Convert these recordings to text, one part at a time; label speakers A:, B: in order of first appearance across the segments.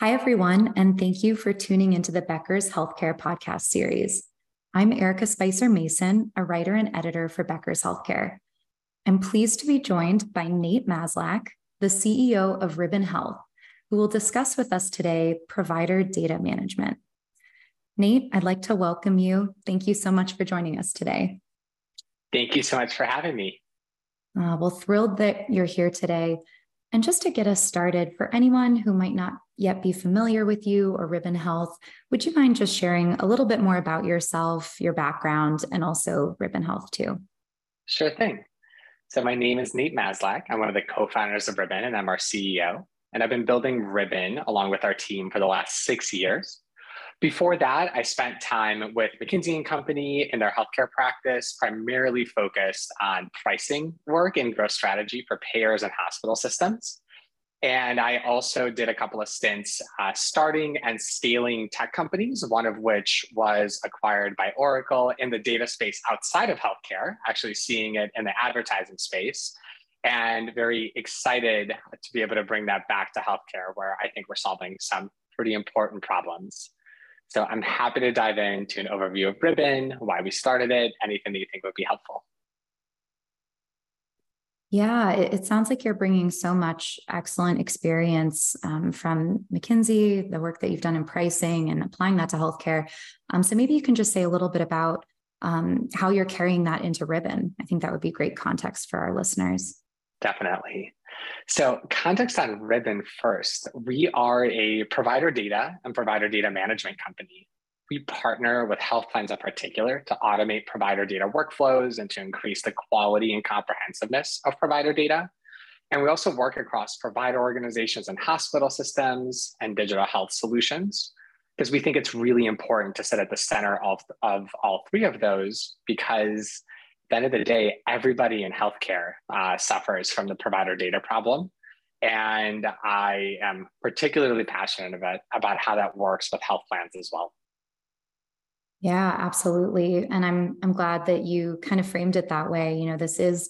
A: Hi, everyone, and thank you for tuning into the Becker's Healthcare podcast series. I'm Erica Spicer Mason, a writer and editor for Becker's Healthcare. I'm pleased to be joined by Nate Maslak, the CEO of Ribbon Health, who will discuss with us today provider data management. Nate, I'd like to welcome you. Thank you so much for joining us today.
B: Thank you so much for having me.
A: Uh, well, thrilled that you're here today. And just to get us started, for anyone who might not yet be familiar with you or Ribbon Health, would you mind just sharing a little bit more about yourself, your background, and also Ribbon Health too?
B: Sure thing. So, my name is Nate Maslak. I'm one of the co founders of Ribbon, and I'm our CEO. And I've been building Ribbon along with our team for the last six years. Before that, I spent time with McKinsey and Company in their healthcare practice, primarily focused on pricing work and growth strategy for payers and hospital systems. And I also did a couple of stints uh, starting and scaling tech companies, one of which was acquired by Oracle in the data space outside of healthcare, actually seeing it in the advertising space. And very excited to be able to bring that back to healthcare, where I think we're solving some pretty important problems. So I'm happy to dive into an overview of Ribbon, why we started it, anything that you think would be helpful.
A: Yeah, it, it sounds like you're bringing so much excellent experience um, from McKinsey, the work that you've done in pricing and applying that to healthcare. Um, so maybe you can just say a little bit about um, how you're carrying that into Ribbon. I think that would be great context for our listeners.
B: Definitely. So, context on Ribbon first. We are a provider data and provider data management company. We partner with health plans in particular to automate provider data workflows and to increase the quality and comprehensiveness of provider data. And we also work across provider organizations and hospital systems and digital health solutions because we think it's really important to sit at the center of, of all three of those because the end of the day, everybody in healthcare uh, suffers from the provider data problem. And I am particularly passionate about, about how that works with health plans as well.
A: Yeah, absolutely. And I'm I'm glad that you kind of framed it that way. You know, this is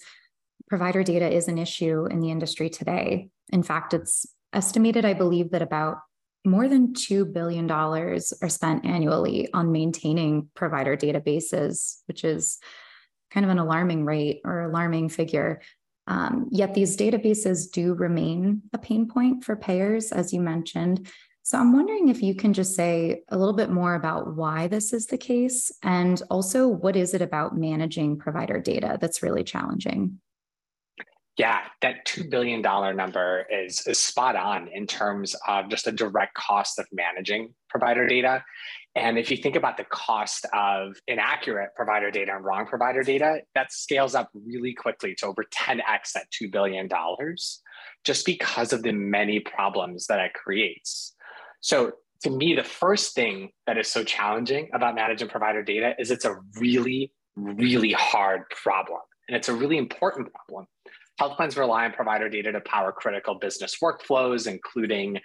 A: provider data is an issue in the industry today. In fact, it's estimated, I believe, that about more than $2 billion are spent annually on maintaining provider databases, which is kind of an alarming rate or alarming figure. Um, yet these databases do remain a pain point for payers, as you mentioned. So I'm wondering if you can just say a little bit more about why this is the case and also what is it about managing provider data that's really challenging?
B: Yeah, that $2 billion number is, is spot on in terms of just the direct cost of managing provider data. And if you think about the cost of inaccurate provider data and wrong provider data, that scales up really quickly to over 10x at $2 billion just because of the many problems that it creates. So, to me, the first thing that is so challenging about managing provider data is it's a really, really hard problem. And it's a really important problem Health plans rely on provider data to power critical business workflows, including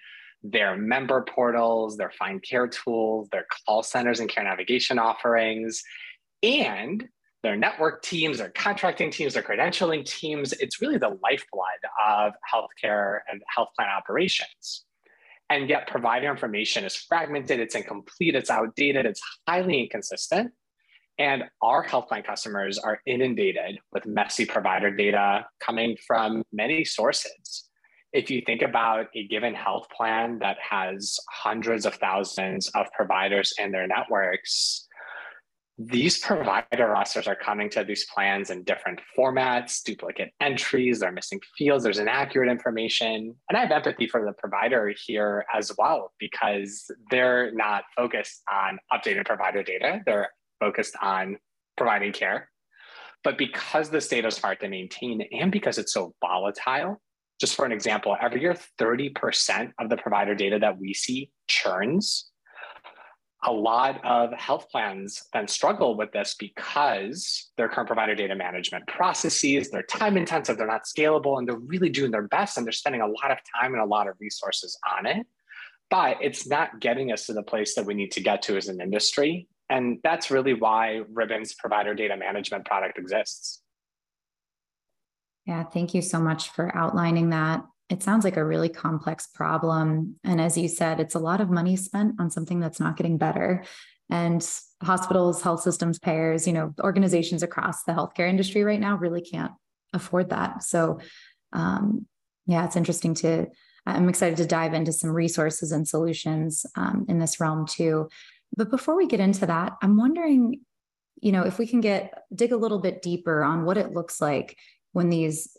B: their member portals, their find care tools, their call centers and care navigation offerings, and their network teams, their contracting teams, their credentialing teams. It's really the lifeblood of healthcare and health plan operations. And yet, provider information is fragmented, it's incomplete, it's outdated, it's highly inconsistent. And our health plan customers are inundated with messy provider data coming from many sources. If you think about a given health plan that has hundreds of thousands of providers in their networks, these provider rosters are coming to these plans in different formats, duplicate entries, they're missing fields, there's inaccurate information. And I have empathy for the provider here as well, because they're not focused on updated provider data. They're focused on providing care. But because this data is hard to maintain and because it's so volatile, just for an example, every year 30% of the provider data that we see churns. A lot of health plans then struggle with this because their current provider data management processes, they're time intensive, they're not scalable, and they're really doing their best and they're spending a lot of time and a lot of resources on it. But it's not getting us to the place that we need to get to as an industry and that's really why Ribbon's provider data management product exists.
A: Yeah, thank you so much for outlining that. it sounds like a really complex problem. And as you said, it's a lot of money spent on something that's not getting better. And hospitals, health systems, payers, you know, organizations across the healthcare industry right now really can't afford that. So, um, yeah, it's interesting to, I'm excited to dive into some resources and solutions um, in this realm too. But before we get into that, I'm wondering, you know, if we can get dig a little bit deeper on what it looks like when these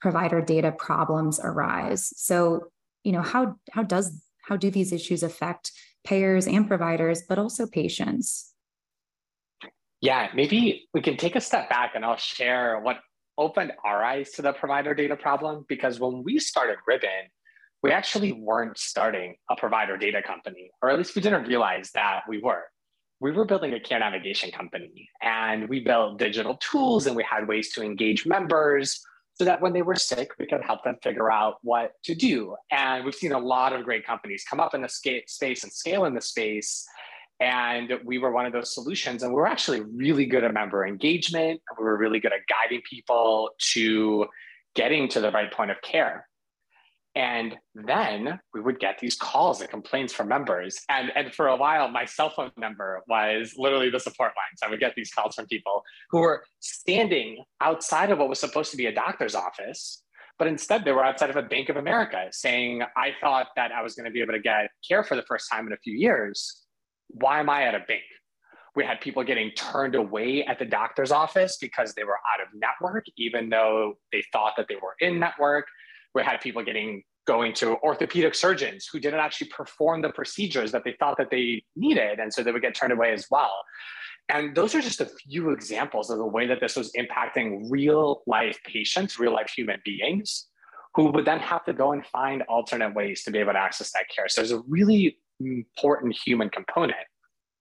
A: provider data problems arise. So, you know, how how does how do these issues affect payers and providers, but also patients?
B: Yeah, maybe we can take a step back and I'll share what opened our eyes to the provider data problem because when we started Ribbon, we actually weren't starting a provider data company, or at least we didn't realize that we were. We were building a care navigation company and we built digital tools and we had ways to engage members so that when they were sick, we could help them figure out what to do. And we've seen a lot of great companies come up in the space and scale in the space. And we were one of those solutions. And we were actually really good at member engagement. We were really good at guiding people to getting to the right point of care. And then we would get these calls and complaints from members. And, and for a while, my cell phone number was literally the support lines. I would get these calls from people who were standing outside of what was supposed to be a doctor's office, but instead they were outside of a Bank of America saying, I thought that I was going to be able to get care for the first time in a few years. Why am I at a bank? We had people getting turned away at the doctor's office because they were out of network, even though they thought that they were in network we had people getting going to orthopedic surgeons who didn't actually perform the procedures that they thought that they needed and so they would get turned away as well. And those are just a few examples of the way that this was impacting real life patients real life human beings who would then have to go and find alternate ways to be able to access that care. So there's a really important human component.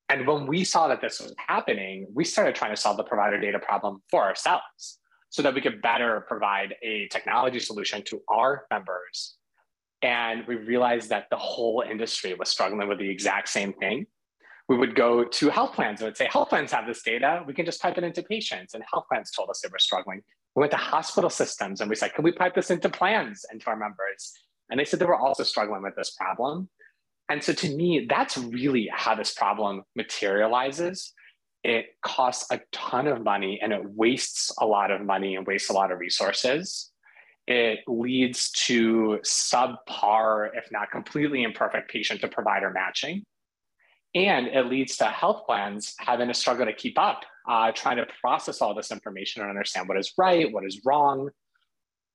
B: And when we saw that this was happening we started trying to solve the provider data problem for ourselves so that we could better provide a technology solution to our members. And we realized that the whole industry was struggling with the exact same thing. We would go to health plans and would say, health plans have this data. We can just pipe it into patients. And health plans told us they were struggling. We went to hospital systems and we said, can we pipe this into plans and to our members? And they said they were also struggling with this problem. And so to me, that's really how this problem materializes it costs a ton of money and it wastes a lot of money and wastes a lot of resources. It leads to subpar, if not completely imperfect, patient to provider matching. And it leads to health plans having to struggle to keep up, uh, trying to process all this information and understand what is right, what is wrong,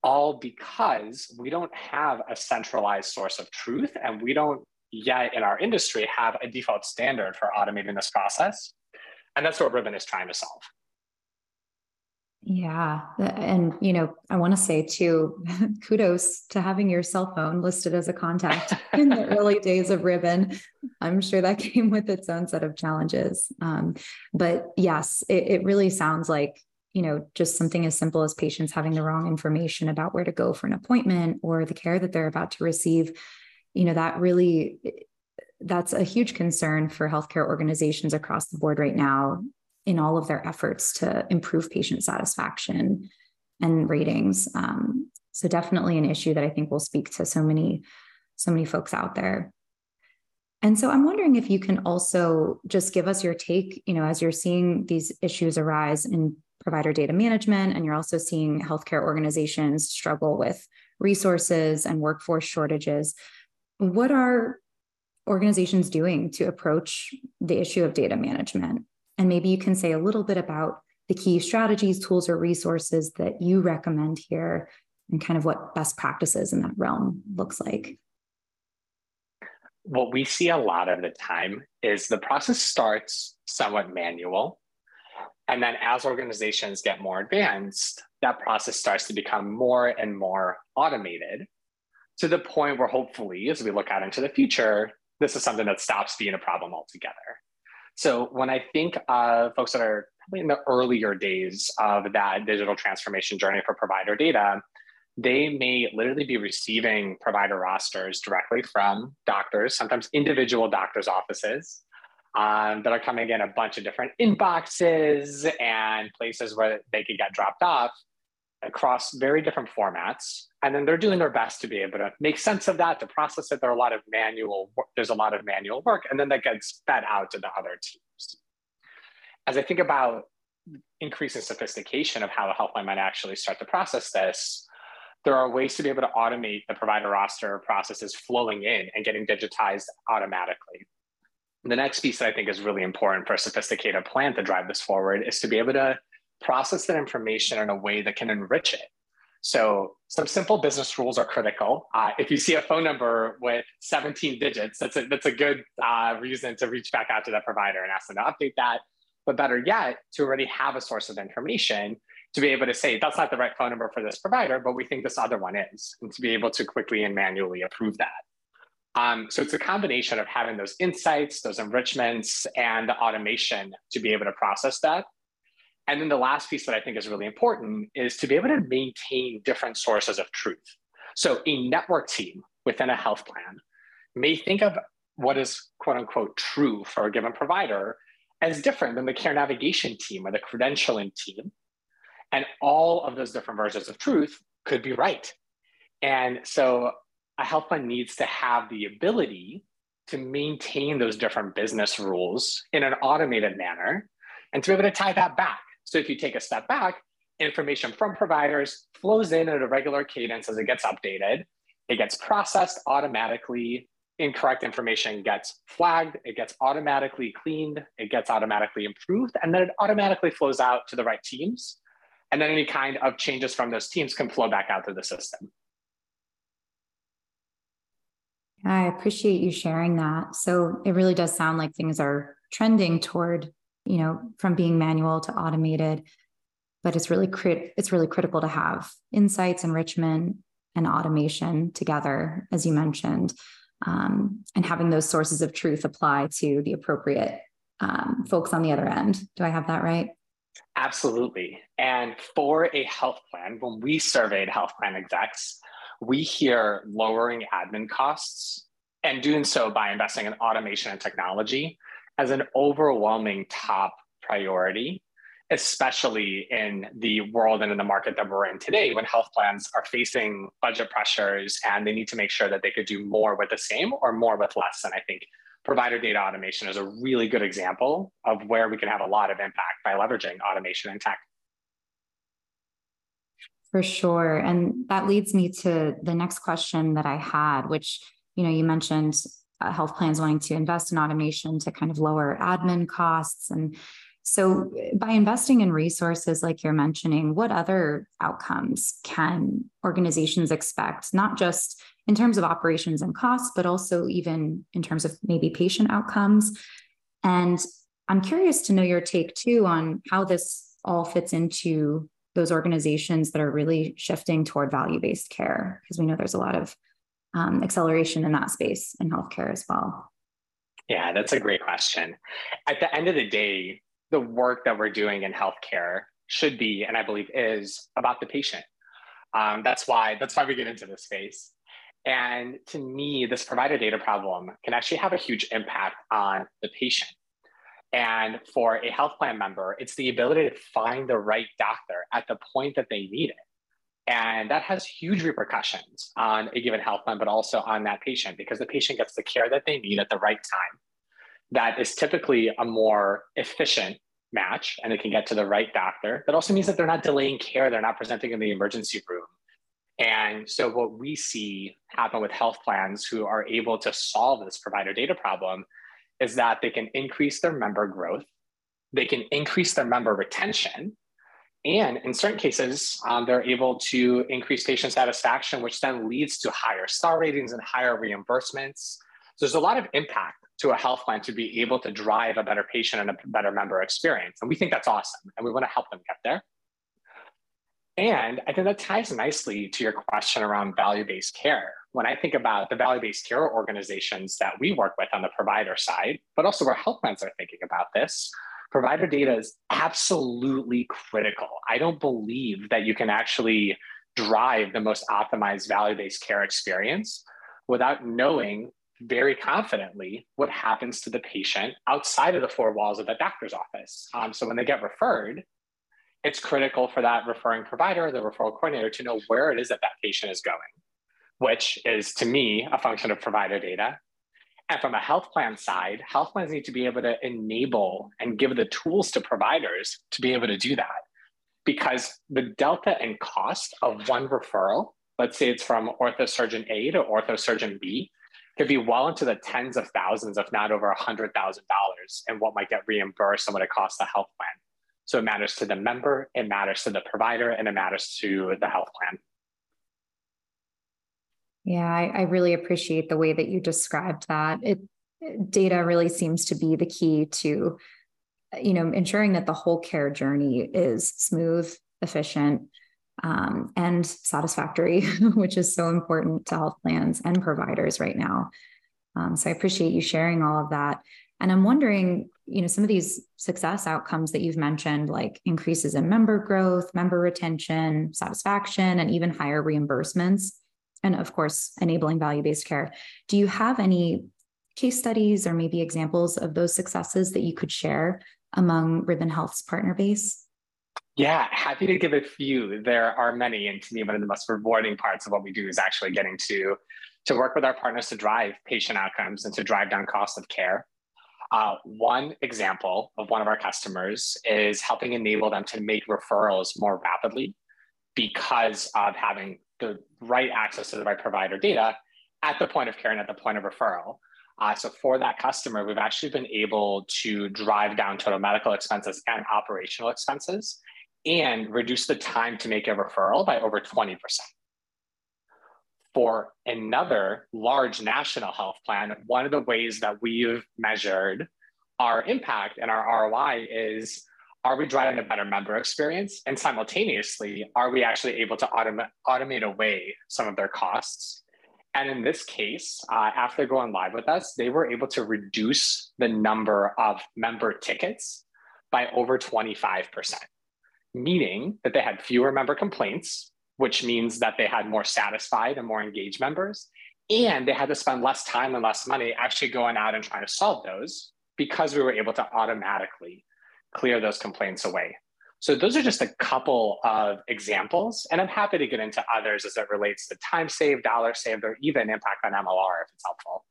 B: all because we don't have a centralized source of truth and we don't yet in our industry have a default standard for automating this process. And that's what Ribbon is trying to solve.
A: Yeah. And, you know, I want to say too, kudos to having your cell phone listed as a contact in the early days of Ribbon. I'm sure that came with its own set of challenges. Um, but yes, it, it really sounds like, you know, just something as simple as patients having the wrong information about where to go for an appointment or the care that they're about to receive. You know, that really that's a huge concern for healthcare organizations across the board right now in all of their efforts to improve patient satisfaction and ratings. Um, so definitely an issue that I think will speak to so many, so many folks out there. And so I'm wondering if you can also just give us your take, you know, as you're seeing these issues arise in provider data management, and you're also seeing healthcare organizations struggle with resources and workforce shortages. What are organizations doing to approach the issue of data management? And maybe you can say a little bit about the key strategies, tools, or resources that you recommend here and kind of what best practices in that realm looks like.
B: What we see a lot of the time is the process starts somewhat manual. And then as organizations get more advanced, that process starts to become more and more automated to the point where hopefully, as we look out into the future, this is something that stops being a problem altogether. So when I think of folks that are probably in the earlier days of that digital transformation journey for provider data, they may literally be receiving provider rosters directly from doctors, sometimes individual doctors' offices um, that are coming in a bunch of different inboxes and places where they could get dropped off. Across very different formats. And then they're doing their best to be able to make sense of that, to process it. There are a lot of manual, there's a lot of manual work, and then that gets fed out to the other teams. As I think about increasing sophistication of how a health plan might actually start to process this, there are ways to be able to automate the provider roster processes flowing in and getting digitized automatically. The next piece that I think is really important for a sophisticated plan to drive this forward is to be able to process that information in a way that can enrich it. So some simple business rules are critical. Uh, if you see a phone number with 17 digits, that's a, that's a good uh, reason to reach back out to that provider and ask them to update that. But better yet, to already have a source of information to be able to say, that's not the right phone number for this provider, but we think this other one is, and to be able to quickly and manually approve that. Um, so it's a combination of having those insights, those enrichments, and the automation to be able to process that and then the last piece that I think is really important is to be able to maintain different sources of truth. So a network team within a health plan may think of what is quote unquote true for a given provider as different than the care navigation team or the credentialing team. And all of those different versions of truth could be right. And so a health plan needs to have the ability to maintain those different business rules in an automated manner and to be able to tie that back so if you take a step back, information from providers flows in at a regular cadence as it gets updated. It gets processed automatically. Incorrect information gets flagged. It gets automatically cleaned. It gets automatically improved. And then it automatically flows out to the right teams. And then any kind of changes from those teams can flow back out to the system.
A: I appreciate you sharing that. So it really does sound like things are trending toward you know, from being manual to automated. But it's really it's really critical to have insights, enrichment, and automation together, as you mentioned, um, and having those sources of truth apply to the appropriate um, folks on the other end. Do I have that right?
B: Absolutely. And for a health plan, when we surveyed health plan execs, we hear lowering admin costs and doing so by investing in automation and technology as an overwhelming top priority, especially in the world and in the market that we're in today when health plans are facing budget pressures and they need to make sure that they could do more with the same or more with less. And I think provider data automation is a really good example of where we can have a lot of impact by leveraging automation and tech.
A: For sure. And that leads me to the next question that I had, which, you know, you mentioned uh, health plans wanting to invest in automation to kind of lower admin costs. And so, by investing in resources like you're mentioning, what other outcomes can organizations expect, not just in terms of operations and costs, but also even in terms of maybe patient outcomes? And I'm curious to know your take too on how this all fits into those organizations that are really shifting toward value based care, because we know there's a lot of um, acceleration in that space in healthcare as well?
B: Yeah, that's a great question. At the end of the day, the work that we're doing in healthcare should be, and I believe is, about the patient. Um, that's why that's why we get into this space. And to me, this provider data problem can actually have a huge impact on the patient. And for a health plan member, it's the ability to find the right doctor at the point that they need it. And that has huge repercussions on a given health plan, but also on that patient because the patient gets the care that they need at the right time. That is typically a more efficient match and they can get to the right doctor. That also means that they're not delaying care, they're not presenting in the emergency room. And so, what we see happen with health plans who are able to solve this provider data problem is that they can increase their member growth, they can increase their member retention, and in certain cases, um, they're able to increase patient satisfaction, which then leads to higher star ratings and higher reimbursements. So there's a lot of impact to a health plan to be able to drive a better patient and a better member experience. And we think that's awesome. And we want to help them get there. And I think that ties nicely to your question around value based care. When I think about the value based care organizations that we work with on the provider side, but also where health plans are thinking about this, provider data is absolutely critical. I don't believe that you can actually drive the most optimized value based care experience without knowing very confidently what happens to the patient outside of the four walls of the doctor's office. Um, so when they get referred, it's critical for that referring provider, the referral coordinator, to know where it is that that patient is going, which is to me a function of provider data. And from a health plan side, health plans need to be able to enable and give the tools to providers to be able to do that. Because the delta in cost of one referral, let's say it's from orthosurgeon A to orthosurgeon B, could be well into the tens of thousands, if not over $100,000, and what might get reimbursed and what it costs the health plan. So it matters to the member, it matters to the provider, and it matters to the health plan.
A: Yeah, I, I really appreciate the way that you described that. It data really seems to be the key to, you know, ensuring that the whole care journey is smooth, efficient, um, and satisfactory, which is so important to health plans and providers right now. Um, so I appreciate you sharing all of that. And I'm wondering, you know, some of these success outcomes that you've mentioned, like increases in member growth, member retention, satisfaction, and even higher reimbursements, and of course, enabling value based care. Do you have any case studies or maybe examples of those successes that you could share among Ribbon Health's partner base?
B: Yeah, happy to give a few. There are many, and to me, one of the most rewarding parts of what we do is actually getting to to work with our partners to drive patient outcomes and to drive down cost of care. Uh, one example of one of our customers is helping enable them to make referrals more rapidly because of having the right access to the right provider data at the point of care and at the point of referral. Uh, so for that customer, we've actually been able to drive down total medical expenses and operational expenses and reduce the time to make a referral by over 20% for another large national health plan, one of the ways that we've measured our impact and our ROI is are we driving a better member experience? And simultaneously, are we actually able to autom- automate away some of their costs? And in this case, uh, after going live with us, they were able to reduce the number of member tickets by over 25%, meaning that they had fewer member complaints, which means that they had more satisfied and more engaged members. And they had to spend less time and less money actually going out and trying to solve those because we were able to automatically clear those complaints away. So those are just a couple of examples, and I'm happy to get into others as it relates to time saved, dollar saved, or even impact on MLR if it's helpful.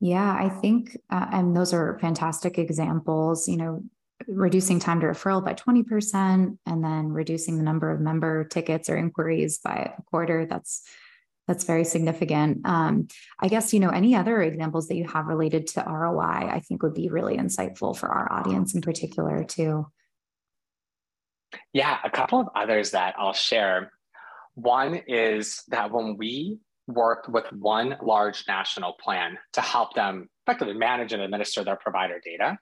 A: Yeah, I think, uh, and those are fantastic examples. You know, reducing time to referral by 20% and then reducing the number of member tickets or inquiries by a quarter that's that's very significant. Um, i guess you know any other examples that you have related to roi i think would be really insightful for our audience in particular too.
B: Yeah a couple of others that i'll share. One is that when we worked with one large national plan to help them effectively manage and administer their provider data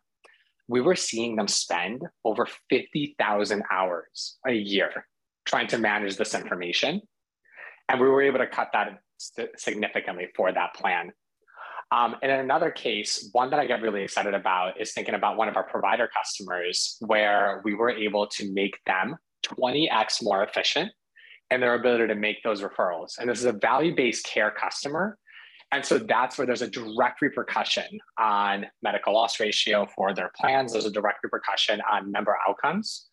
B: we were seeing them spend over 50,000 hours a year trying to manage this information. And we were able to cut that significantly for that plan. Um, and in another case, one that I get really excited about is thinking about one of our provider customers where we were able to make them 20x more efficient in their ability to make those referrals. And this is a value based care customer and so that's where there's a direct repercussion on medical loss ratio for their plans. There's a direct repercussion on member outcomes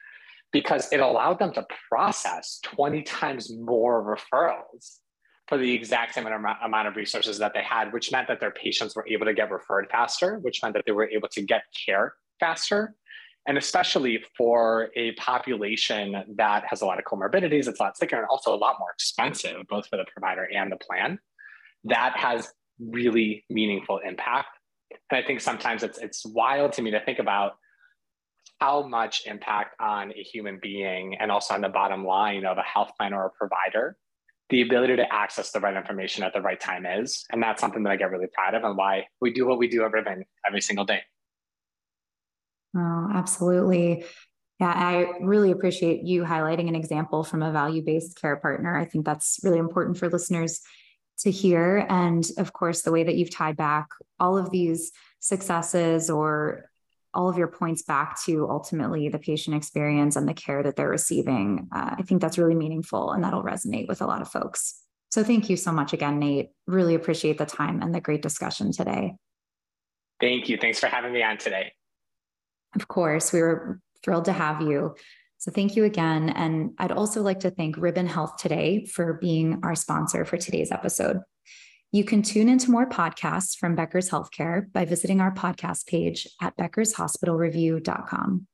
B: because it allowed them to process 20 times more referrals for the exact same amount of resources that they had, which meant that their patients were able to get referred faster, which meant that they were able to get care faster. And especially for a population that has a lot of comorbidities, it's a lot sicker and also a lot more expensive, both for the provider and the plan that has really meaningful impact. And I think sometimes it's it's wild to me to think about how much impact on a human being and also on the bottom line of a health plan or a provider the ability to access the right information at the right time is. And that's something that I get really proud of and why we do what we do at Ribbon every single day.
A: Oh, absolutely. Yeah, I really appreciate you highlighting an example from a value based care partner. I think that's really important for listeners to hear. And of course, the way that you've tied back all of these successes or all of your points back to ultimately the patient experience and the care that they're receiving. Uh, I think that's really meaningful and that'll resonate with a lot of folks. So thank you so much again, Nate. Really appreciate the time and the great discussion today.
B: Thank you. Thanks for having me on today.
A: Of course, we were thrilled to have you. So thank you again. And I'd also like to thank Ribbon Health Today for being our sponsor for today's episode. You can tune into more podcasts from Becker's Healthcare by visiting our podcast page at beckershospitalreview.com.